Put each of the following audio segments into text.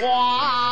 哇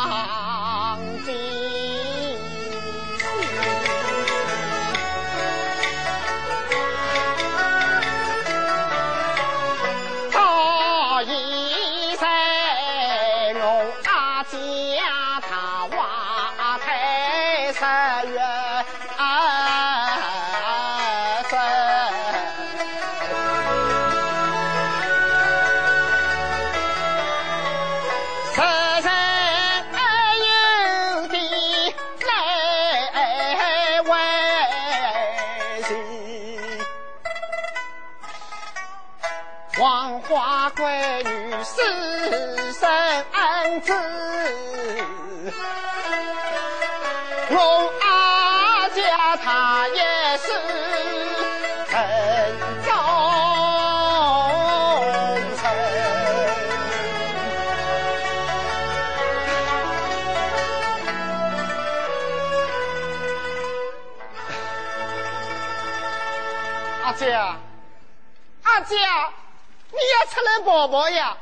出来跑跑呀！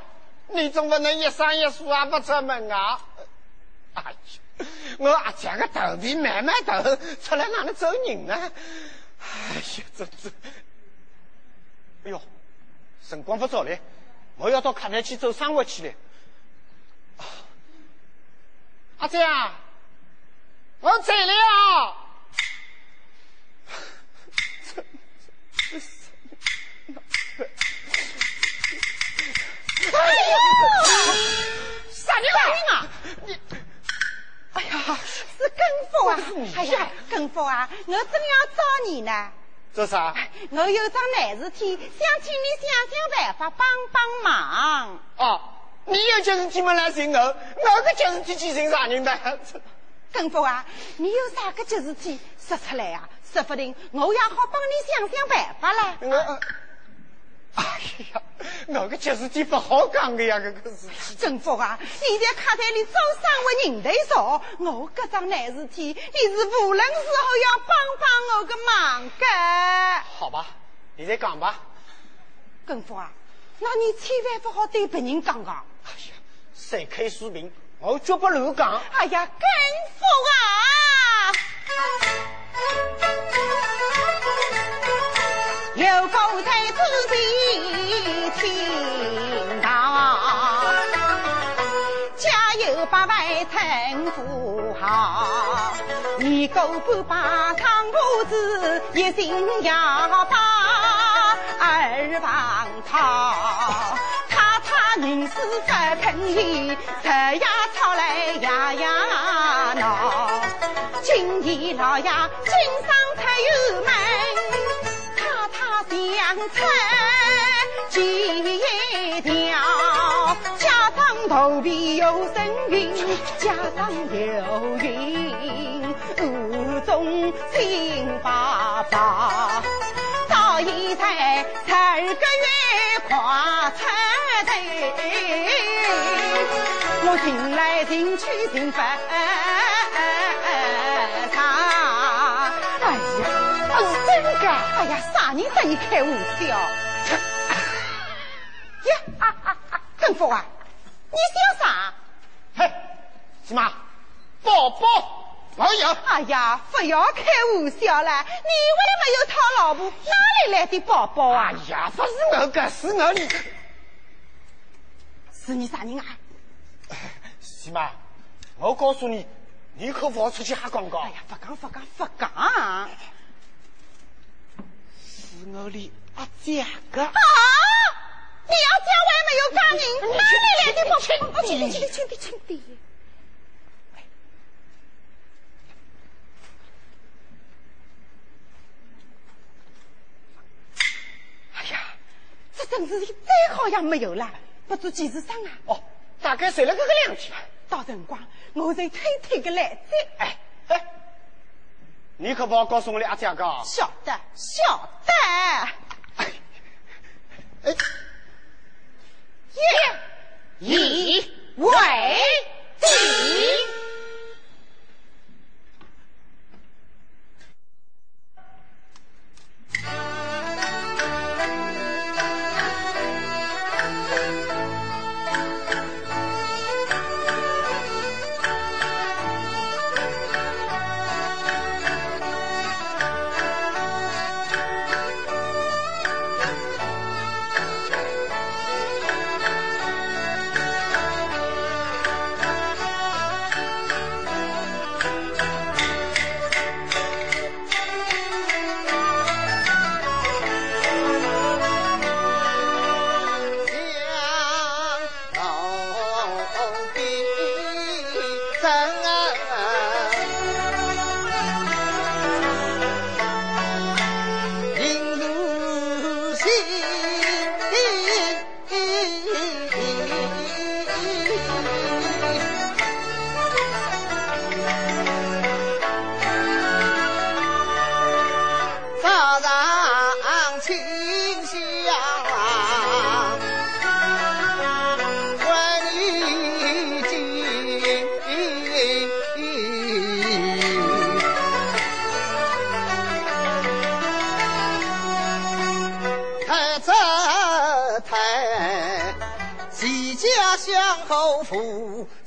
你总不能一生一世啊不出门啊！哎呀，我阿姐个头皮慢慢头，出来哪能走人呢？哎呀，这这，哎呦，辰光不早了，我要到客栈去做生活去了。啊阿姐啊，我走了啊！哎呀，根福啊，我正要找你呢。做啥？我有桩难事体，想请你想想办法帮帮忙。哦，你有急事体么来寻我，我个急事体去寻啥人呢？根夫啊，你有啥个急事体说出来啊、说不定我也好帮你想想办法嘞。我，哎呀，我个急事体不好讲的呀，这个事体。政府啊，你在卡台里招生活人头少，我这桩难事体，你是无论如何要帮帮我个忙的。好吧，你再讲吧。根夫啊，那你千万不好对别人讲讲。哎呀，谁开书名，我绝不乱讲。哎呀，根夫啊！有狗在自己听到，家有八万称富豪，一狗不把长胡子，一心要把二房讨。太太人事不肯依，日夜吵来呀呀闹。今天老爷经商太有，太想出几条，家长头皮有神韵，家长有韵，暗中心爸爸。早已在十二个月跨出头，我寻来寻去寻不哎呀，啥人跟你开玩笑？呀，啊啊啊！你想啥？嘿，什么？宝宝，我有。哎呀，不要开玩笑了！你为了没有讨老婆，哪里来的宝宝啊？哎呀，不是我个，是我你。是你啥人啊？西妈，我告诉你，你可不好出去瞎讲讲。哎呀，不讲不讲不讲！是我的阿姐个。啊！你要讲我还没有嫁人，哪里来的宝宝？哦，请的请的请的请的！哎呀，这阵子里再好也没有了，不做几时生啊？哦，大概睡了个个两天。到辰光我再推推个来再。哎哎，你可不好告诉我的阿姐个。晓得晓得。哎，耶！以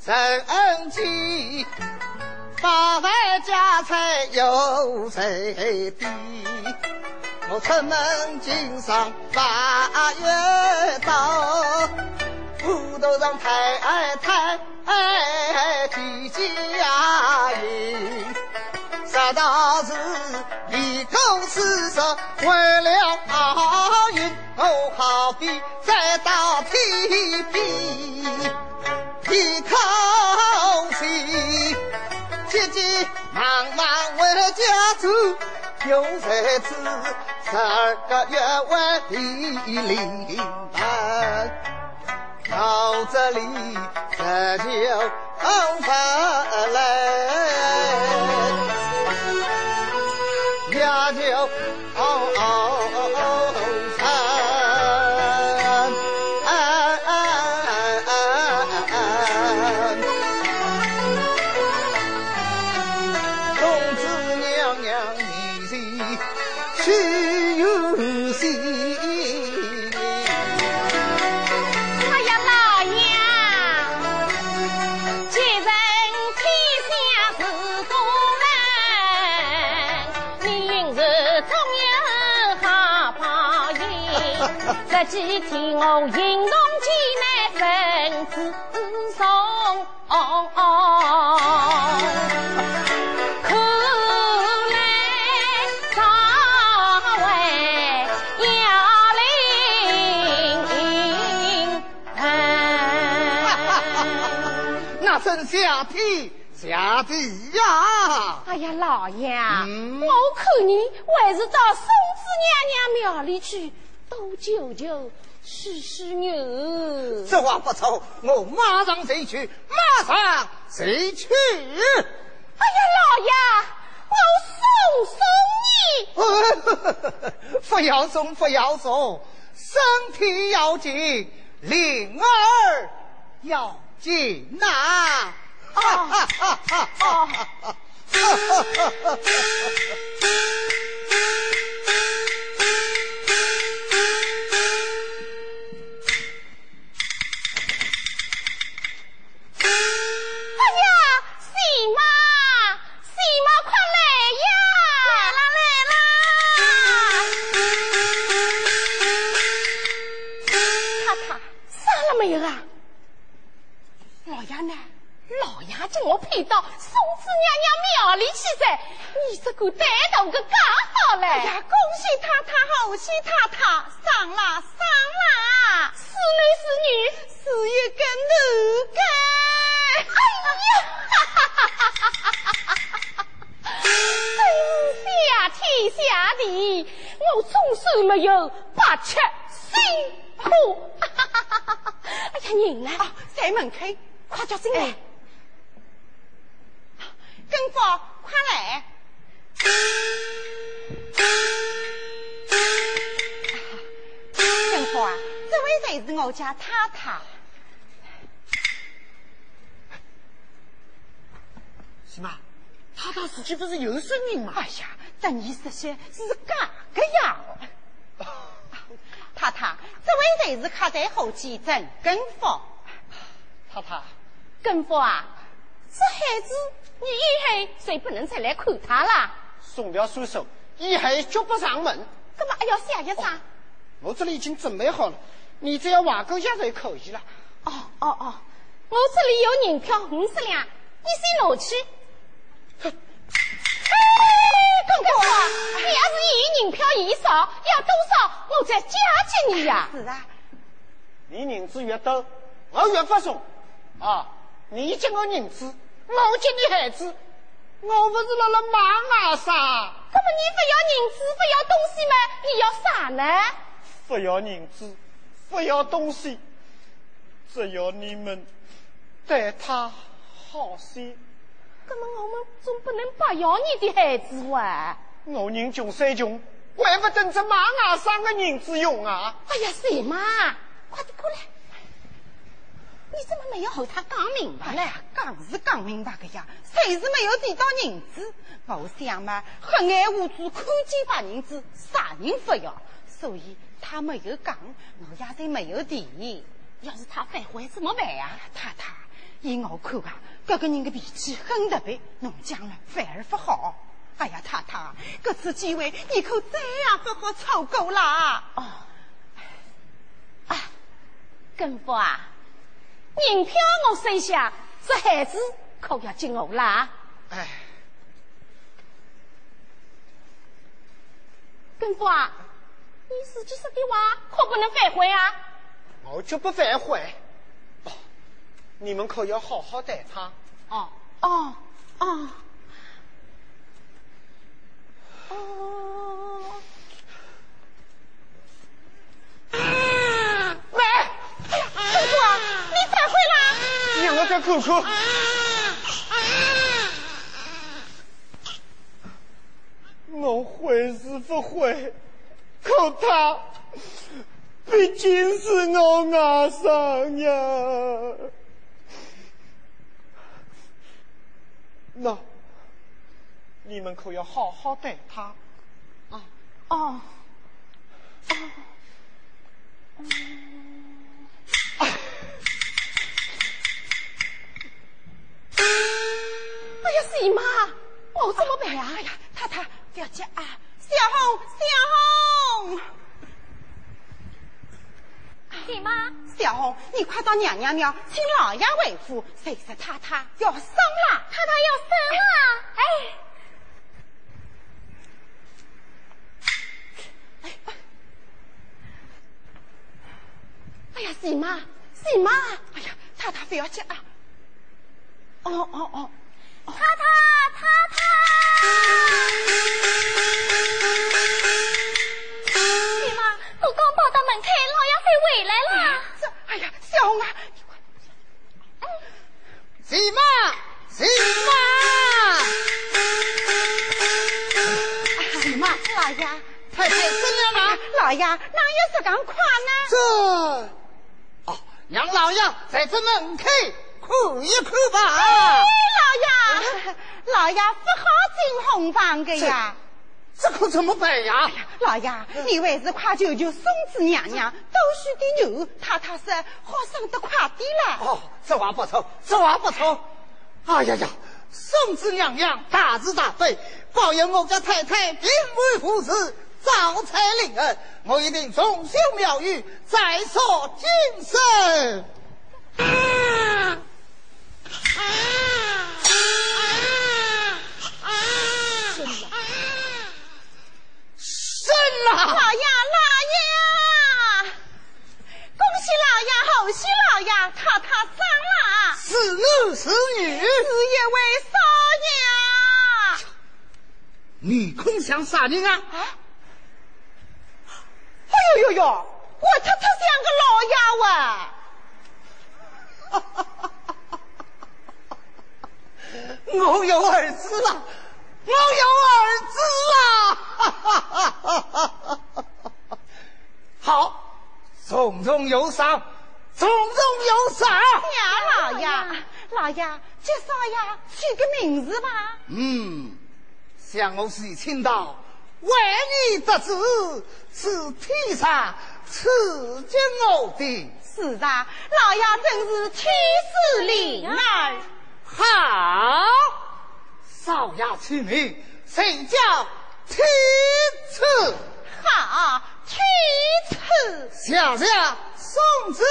人间，八万家财有谁比？我出门经商八月到，铺头上太太提家银，这道是立功事实为了运，我好比再到天边。一口气，急急忙忙回家走，有才子十二个月为比领班，到这里这就红发来，我引动姐妹分子送，可来早为要领。那真下地下地呀！哎呀，老爷，我看你还是到松子娘娘庙里去。多舅舅，试试牛。这话不错，我马上再去，马上再去。哎呀，老爷，我送送你。不要送，不要送，身体要紧，灵儿要紧呐。啊哈哈哈哈哈！喜妈，喜妈，快来呀！来来来！太太，生了没有啊？老爷呢？老爷叫我陪到宋子娘娘庙里去噻。你这个呆头个干好嘞！哎呀，恭喜太太，恭喜太太，生了，生了！是男是女？是一个男的。下天下地，我总算没有八尺辛苦。哎呀，人呢？在、门口，快叫进来。根、哎、快来！根芳啊，这位才是我家太太。什么？他他自己不是有声音吗？哎呀，这你这些是假个呀。太太，这位才是客在后期郑根福。太太，根福啊，这孩子你以后谁不能再来看他了？送掉水手，以后绝不上门。干嘛还要下一啥？我这里已经准备好了，你只要画个押就可以了。哦哦哦，我这里有银票五十两，你先拿去。公公啊，你要是以银票嫌少，要多少我再加给你呀。是啊，你银子越多，我越不送。啊，你接我银子，我接你孩子，我不是了了忙啊啥？那么你不要银子，不要东西吗？你要啥呢？不要银子，不要东西，只要你们待他好些。那么我们总不能不要你的孩子哇！我人穷三穷，怪不得这马牙上的银子用啊！哎呀，谁嘛？快点过来！你怎么没有和他讲明白呢？讲是讲明白的呀，谁是没有提到银子？我想嘛，黑眼无珠看见把银子，啥人不要？所以他没有讲，我也才没有提。要是他反悔怎么办呀？太太，依我看啊。这个人的脾气很特别，弄僵了反而不好。哎呀，太太，这次机会你可再也不好错过了。哦，啊，根福啊，银票我收下，这孩子可要进我啦。哎，根福啊，你自己说的话可不能反悔啊！我就不反悔。你们可要好好待他。哦哦哦哦！喂，你反悔了？让我再看看。我会是不会，可他毕竟是我外甥呀。那，你们可要好好待他。啊哦哦，哎呀，是姨妈，我怎么办呀？哎呀，太太不要急啊，小红，小红。姨妈，小红，你快到娘娘庙，请老爷回府。谁说太太要生了？太太要生了！哎，哎哎呀，是妈，是妈！哎呀，太太不要去啊！哦哦哦，太太，太太。回来了，这哎呀，小红啊，喜妈，喜妈，喜妈，老爷，太太生了吗？老爷，哪有这样夸呢？这，哦，让老爷在这门口哭一哭吧。哎，老爷，老爷不好进红房的呀。这可怎么办呀？老爷，你还是快求求松子娘娘，多许点牛，太太说好生得快点啦。哦，这话不错，这话不错。哎呀呀，松子娘娘大慈大悲，保佑我家太太平安无事，早财临恩。我一定重修庙宇，再塑金身。啊老爷，老爷，恭喜老爷，贺喜老爷，太太生了，是男是女？是一位少爷。你空像啥人啊？啊！哎呦呦呦，我太太像个老爷哇！哈哈哈哈哈！我有儿子了。我有儿子啊！哈哈哈哈哈！好，从中有赏，从中有赏。娘老爷，老爷，叫少爷取个名字吧。嗯，向我是请到万年得志，是天上赐给我的。是啊，老爷真是天赐灵儿。好，少爷取名，谁叫天赐？好，天赐。小下送子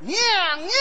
娘娘。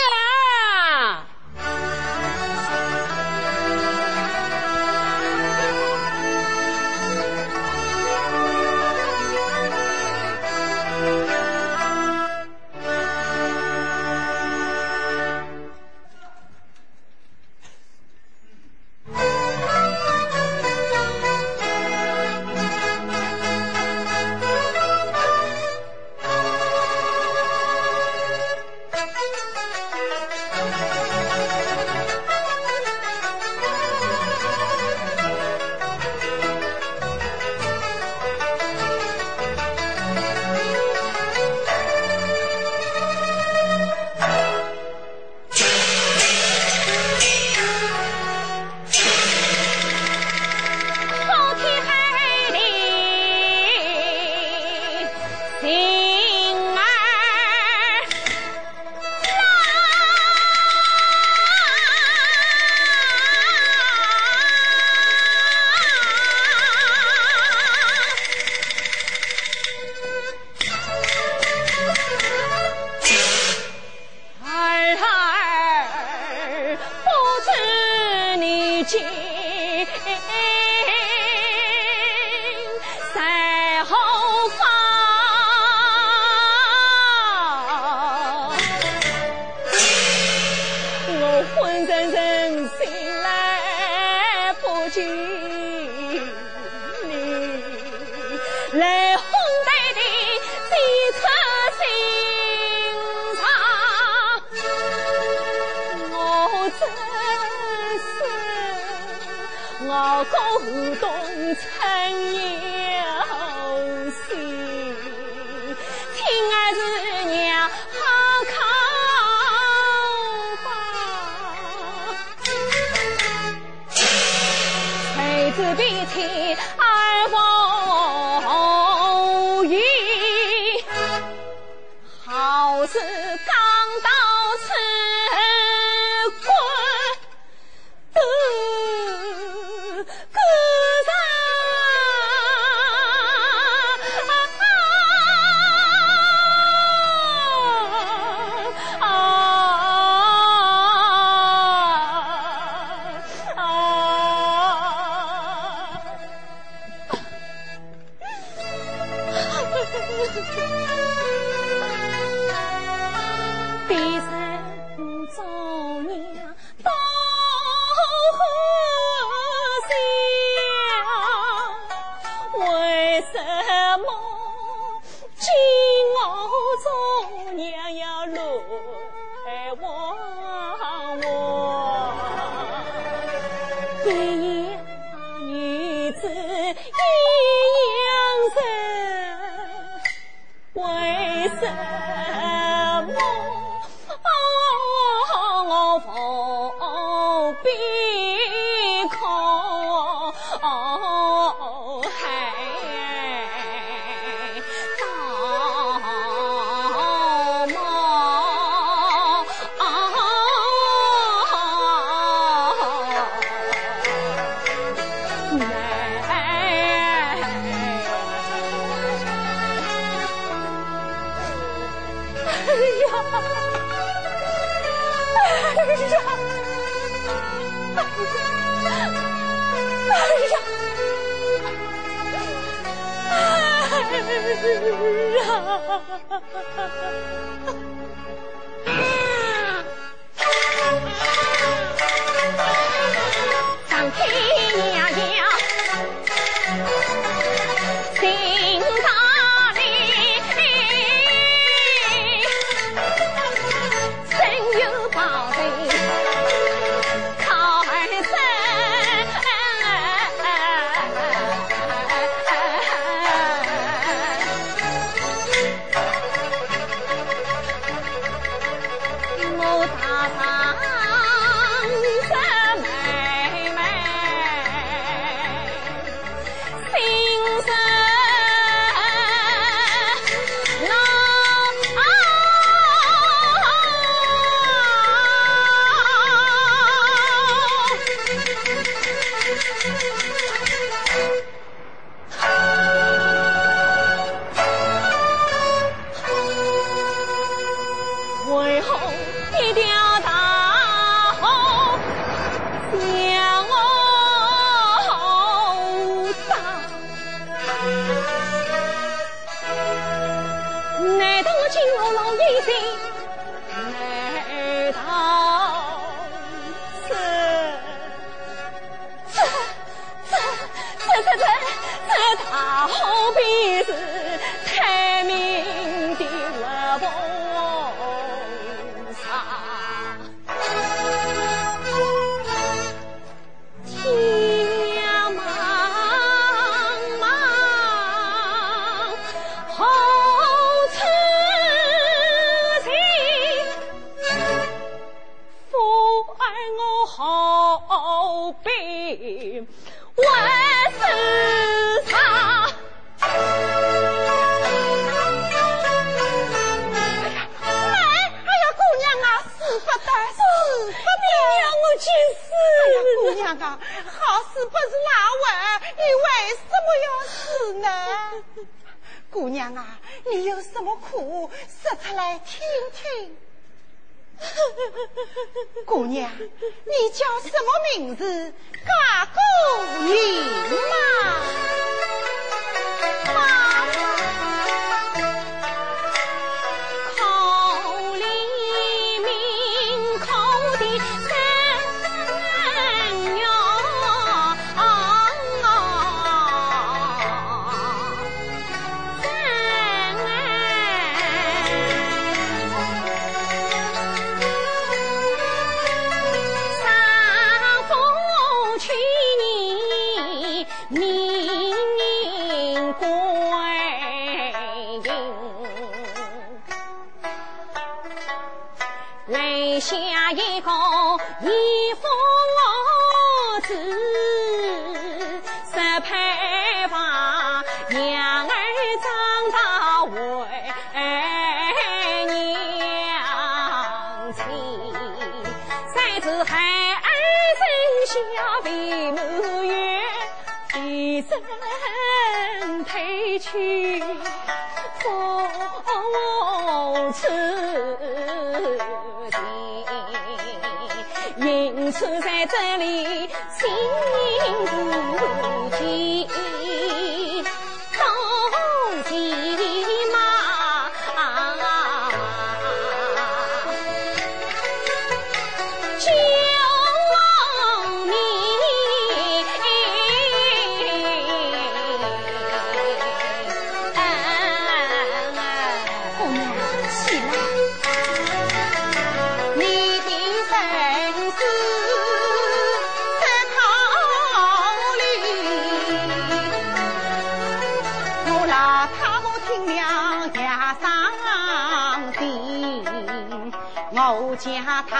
家太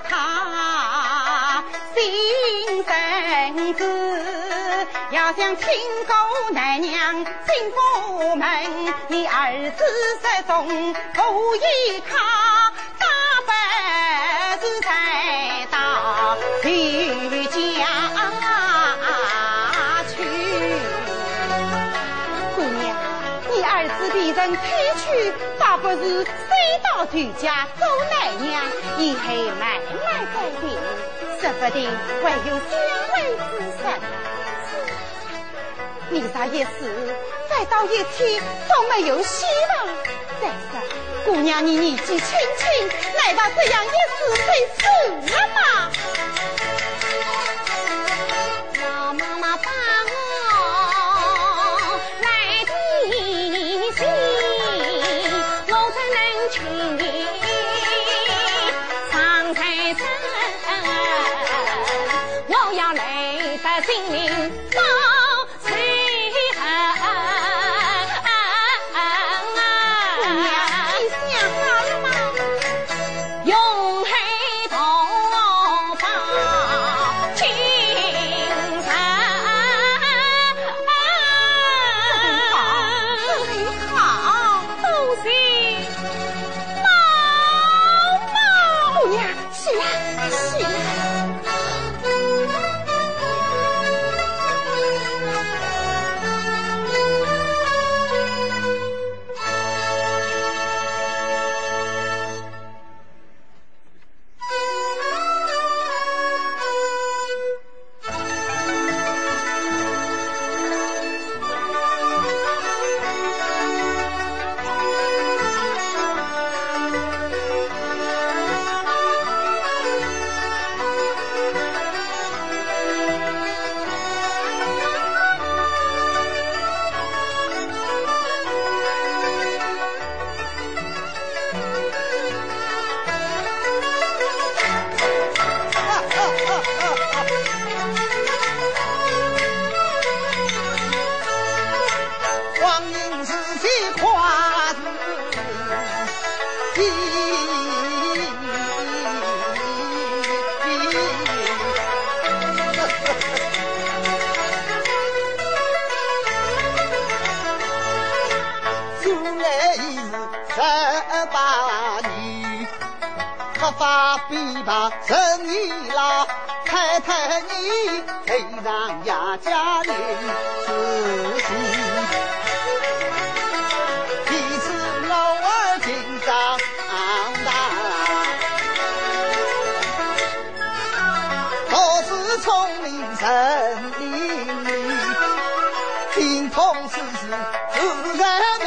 太心生子，要想亲姑奶娘进府门，你儿子失踪不依靠，全家做奶娘，以后慢慢再定，说不定会有相位之神。你这一世再到一天都没有希望。再说，姑娘你年纪轻轻，难道这样一世会死了吗？发聪明人灵，精通世事自然明。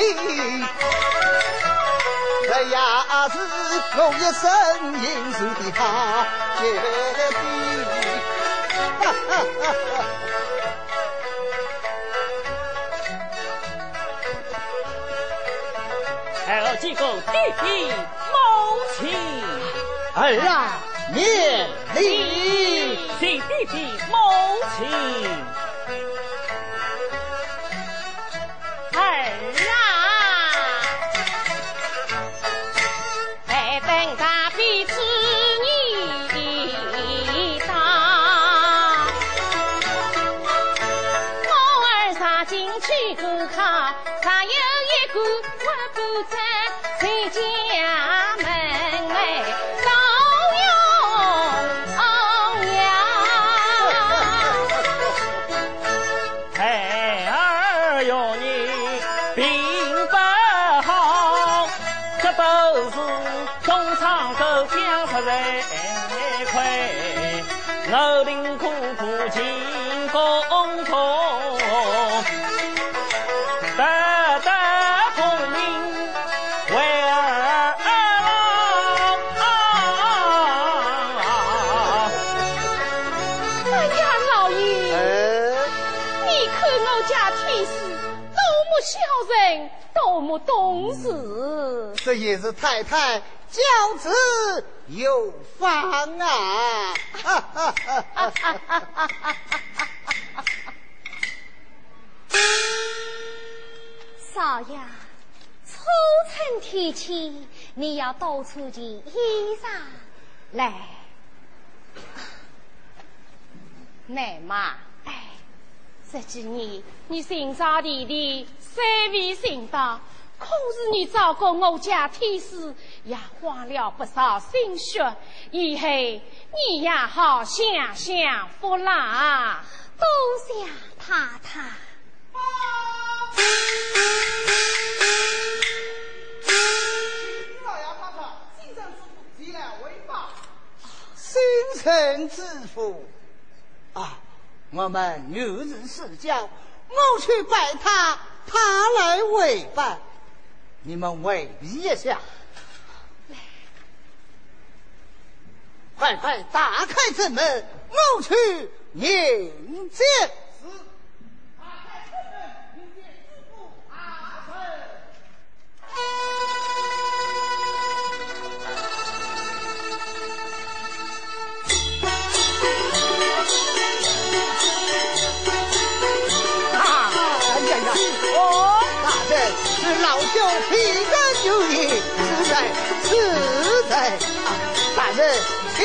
这也是我一生应受的他决定。哈哈哈哈还有几个弟弟母亲儿啊，免礼。弟弟母亲呀，老爷，你看我家天师多么孝顺，多么懂事。这也是太太教子有方啊！少爷，初春天气，你要多穿件衣裳来。奶妈，哎，这几年你寻找弟弟，虽未寻到，可是你照顾我家天师，也花了不少心血，以后。你也好享享福啦，多谢太太。老爷太太，新生之父前来回报。新生之父啊，我们牛日世交，我去拜他，他来为伴，你们回避一下。快快打开正门，我去迎接。老朽皮干有意，实在实在啊！大人。请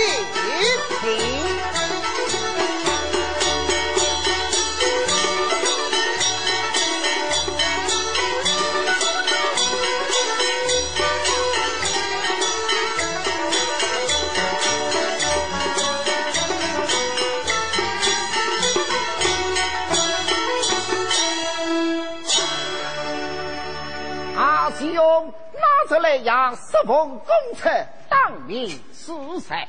让十奉公车当面施塞，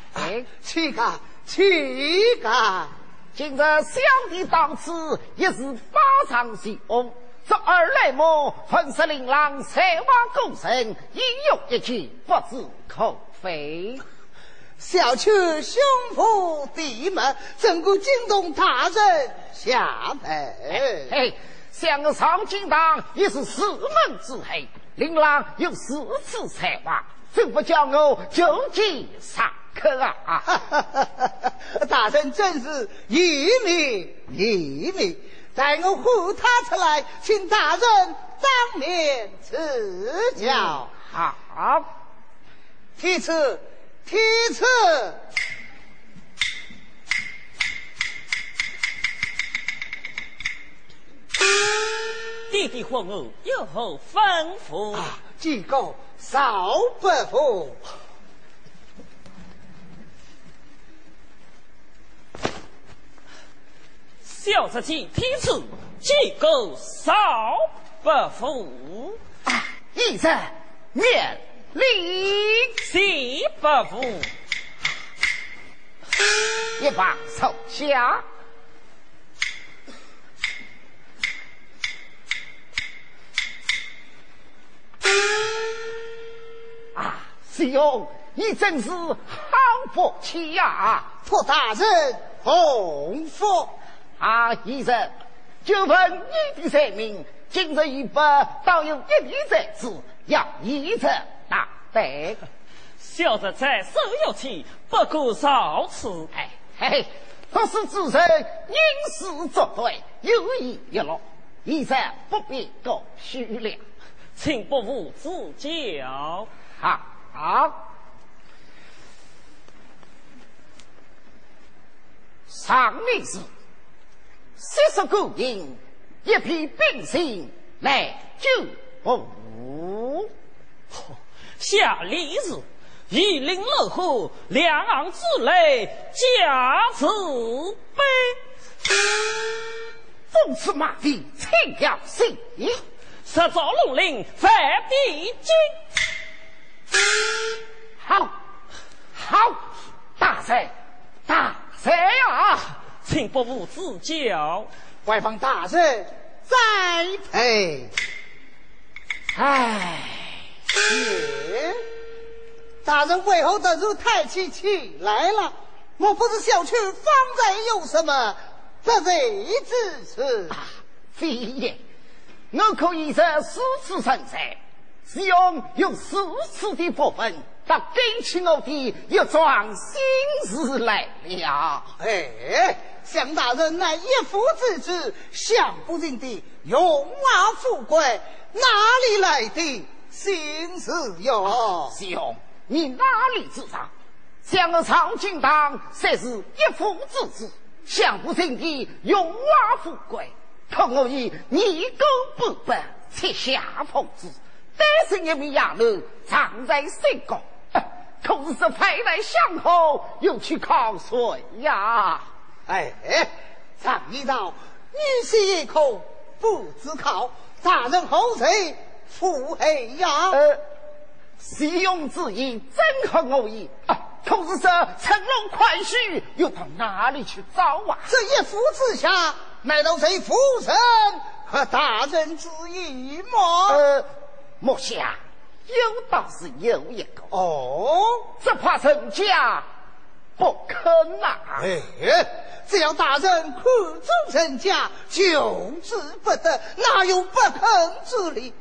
岂敢岂敢！今日小弟当此，也是法场喜翁，这二来么？分十令郎三瓦共生，一用一去，不知可非？小曲胸脯地门，怎顾惊动大人下门？嘿，想上金堂也是四门之黑，令郎有四次才华，怎不叫我就近上客啊？大人真是一命一命，待我护他出来，请大人当面赐教。好，提词。提词，弟弟和我有何吩咐？啊，几个少伯父，小子见提词，几个少伯父啊，一在面。李谢伯父。一把手下。啊，师兄，你真是好福气呀！托大人洪福。啊，医生，就问你的才名，今日一百，倒有一笔在此，要医者大待。小侄在手有气，不过少此。哎嘿，不是主人因事作对，有意一落，医生不必多虚量，请伯父指教。好。上例是。三十孤营，一批兵星来救吾。下例子，一领落后，两岸之内，驾此碑。奉此马蹄，请要信义。十座龙陵，反敌军。好，好，大帅，大帅啊！请伯父指教，外方大人栽培。唉，耶！大人为何突如太气起来了？莫不是小区方才有什么不瑞之事？非也，我可以在四次生财，使用用四次的部分，到给起我的一桩心事来了。哎。向大人乃一夫之子，想不尽的荣华富贵，哪里来的心事哟？兄，你哪里知道？像我曹金堂，虽是一夫之子，想不尽的荣华富贵，可我以泥狗不白，切下奉旨，单身一名丫头，藏在深宫，可是这派来相后，又去靠谁呀？哎，常一道，你是一口不知靠。大人后谁腹黑呀？呃，西庸之意真合我意啊！可是这乘龙快婿又到哪里去找啊？这一夫之下，难道谁夫人和大人之意吗？呃，莫想，有倒是有一个哦，只怕人家不肯呐。哎。只要大人苦中人家，求之不得，哪有不肯之理？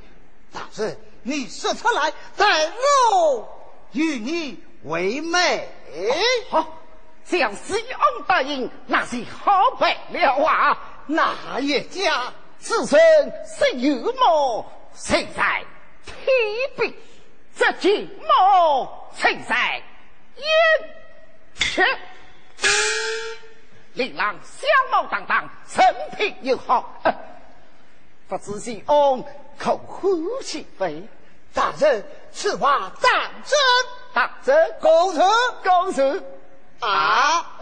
大人，你说出来，待我与你为媒。好，这样西昂答应，那是好办了啊！哪一家？子孙是有谋，谁在天边？这金毛谁在眼前？令郎相貌堂堂，人品又好，不知是翁口呼吸飞。大人，此话当真？当真？公事，公事啊！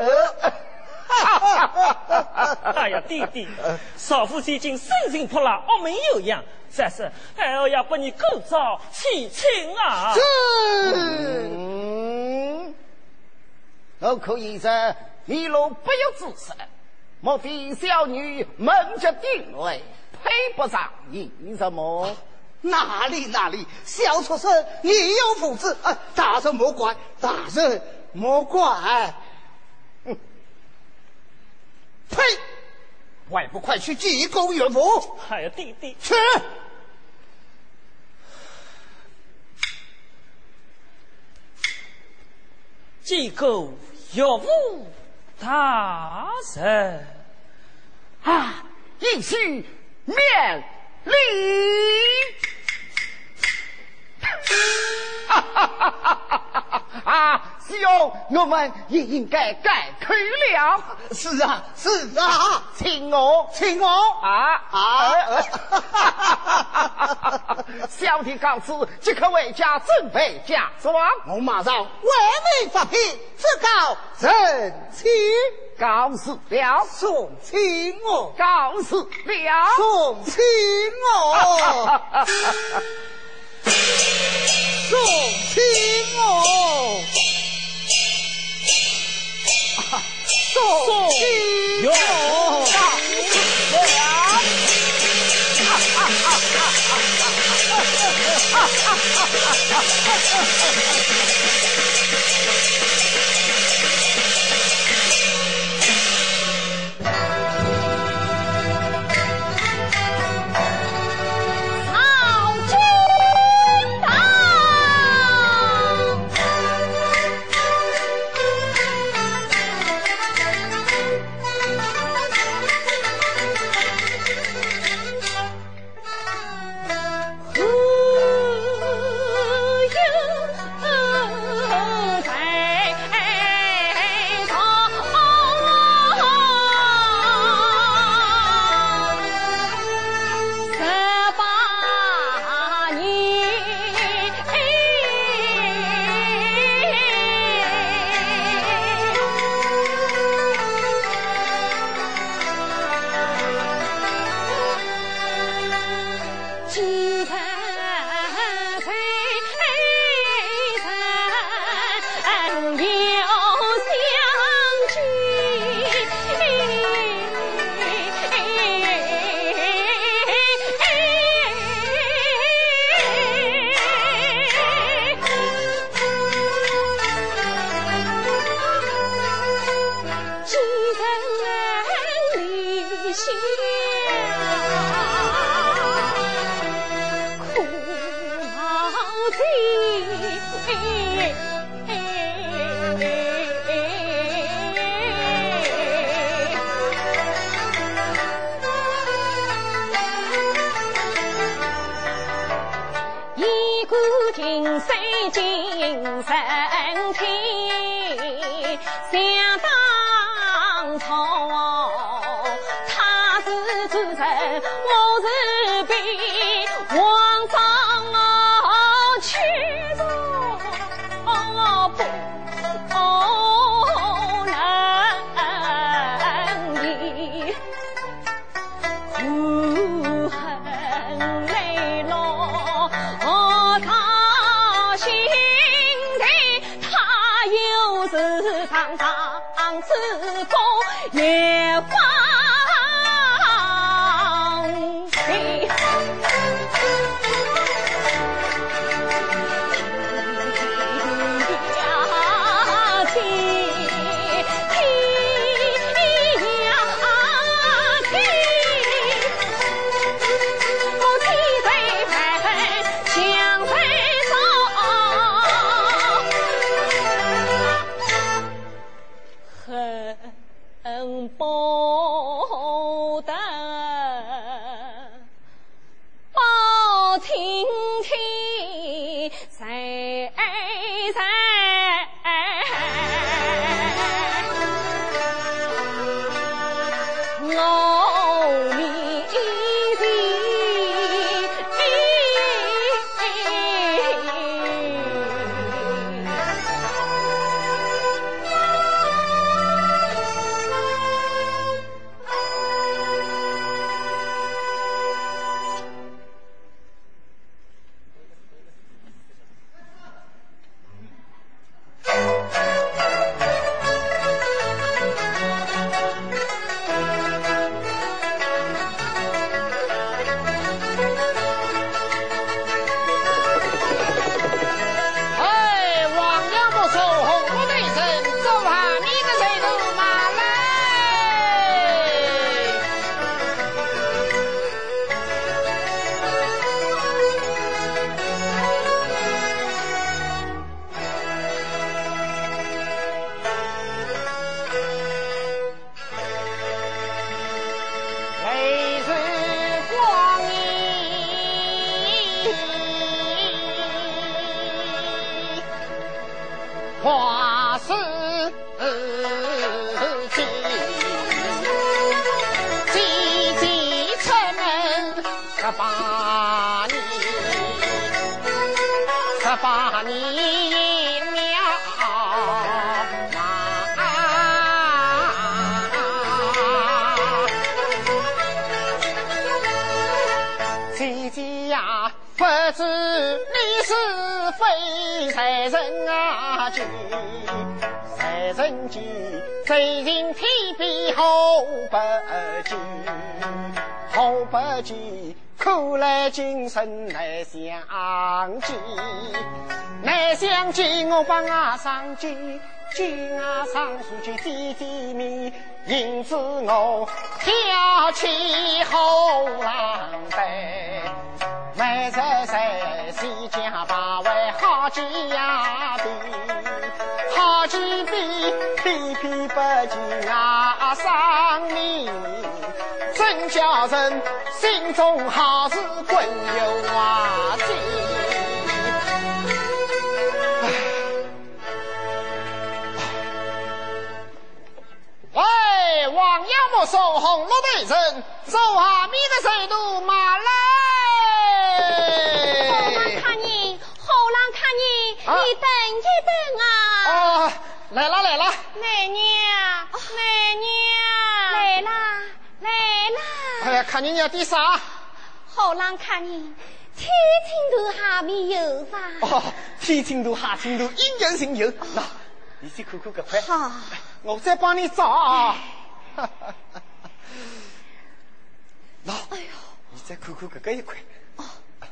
哎呀，弟弟，少妇最近生性泼辣，恶名有扬，这是哎呦要把你构造弃亲啊！是，我可以在。一路不由自识，莫非小女蒙着定位，配不上你什么？哪里哪里，小畜生，你有福子啊！大人莫怪，大人莫怪。哼！呸！外不快去祭公岳父？哎呀，弟弟，去！祭公岳父。大神啊，一起面礼。哈哈哈哈哈！啊，师兄，我们也应该改口了。是啊，是啊，请我，请我啊啊！小弟告辞，即刻回家准备嫁妆。我马上为你发聘，只告人妻。告辞了，送亲我。告辞了，送亲我。送亲我。是非 才人啊，君，谁见，我把牙上见，见牙上书就点点面，因此我挑起后浪背，每日在西家把位好几遍。好几遍，偏偏不见牙上面，真叫人心中好似滚油瓦王爷莫说红罗的人，手下面的谁都马来。后郎看你，后郎看你，你等一等啊。啊，来了来了，奶娘，奶娘，来啦来啦！哎呀，看你娘的啥？好郎看你，天青头还没有吧？哦，天青头下青头，应有尽有。那，你先看看这块，好，我再帮你找。那，哎呦，你再看看这个一块。哦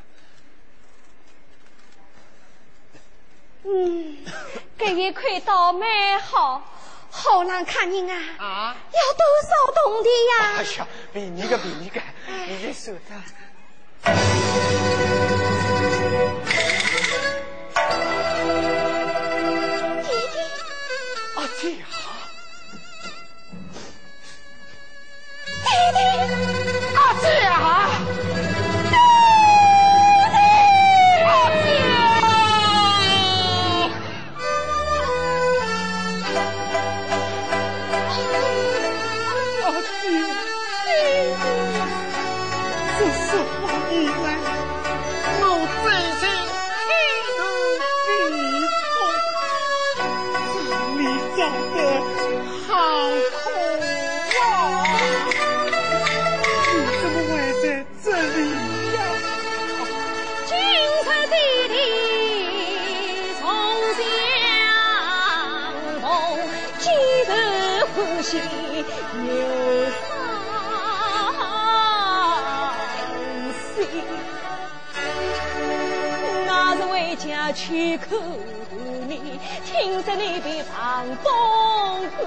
嗯，这一块倒蛮好，好难看人啊！啊，要多少铜的呀？哎呀，便宜个便宜个，你再数的。いい。看你，听着你的长风歌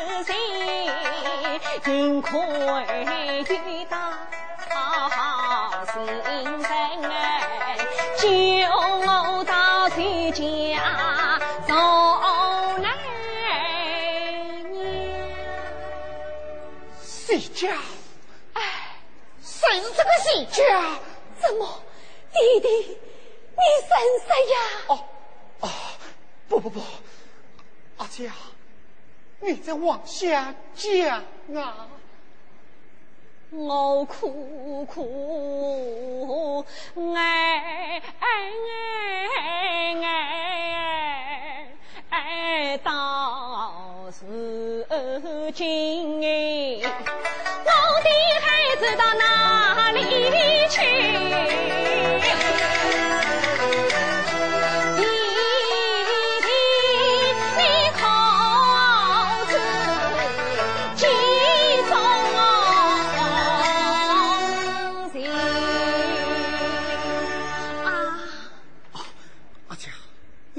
心，幸亏遇到心人救我到谁家做奶娘。谁家？哎，谁是这个谁家？怎么，弟弟，你生死呀？哦，哦，不不不。阿姐啊，你再往下讲啊！我苦苦爱爱爱爱到如今哎，我的孩子到哪里去？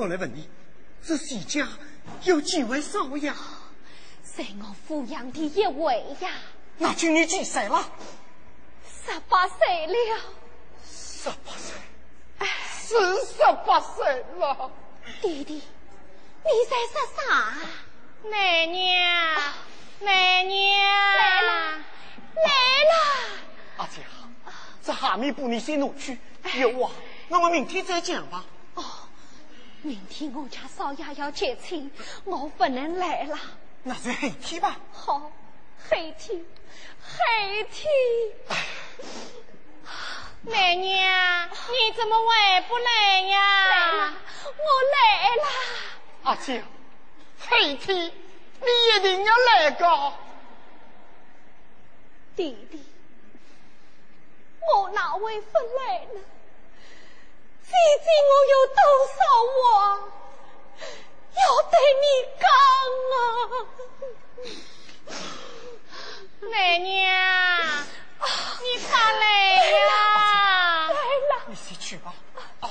我来问你，这西家有几位少爷？是我抚养的一位呀。那今年几岁了？十八岁了。十八岁？是十八岁了。弟弟，你在说啥？奶娘，奶娘来了，来了。阿姐，这下面布你先拿去。有啊，那么明天再讲吧。哦，明天我家少爷要接亲，我不能来了。那就黑天吧。好，黑天，黑天。奶娘，你怎么还不来呀？来了，我来了。阿娇，黑天你一定要来个。弟弟，我哪会不来呢？最近我有多少话要对你讲啊，奶娘，你咋来呀？来了，你先去吧。哦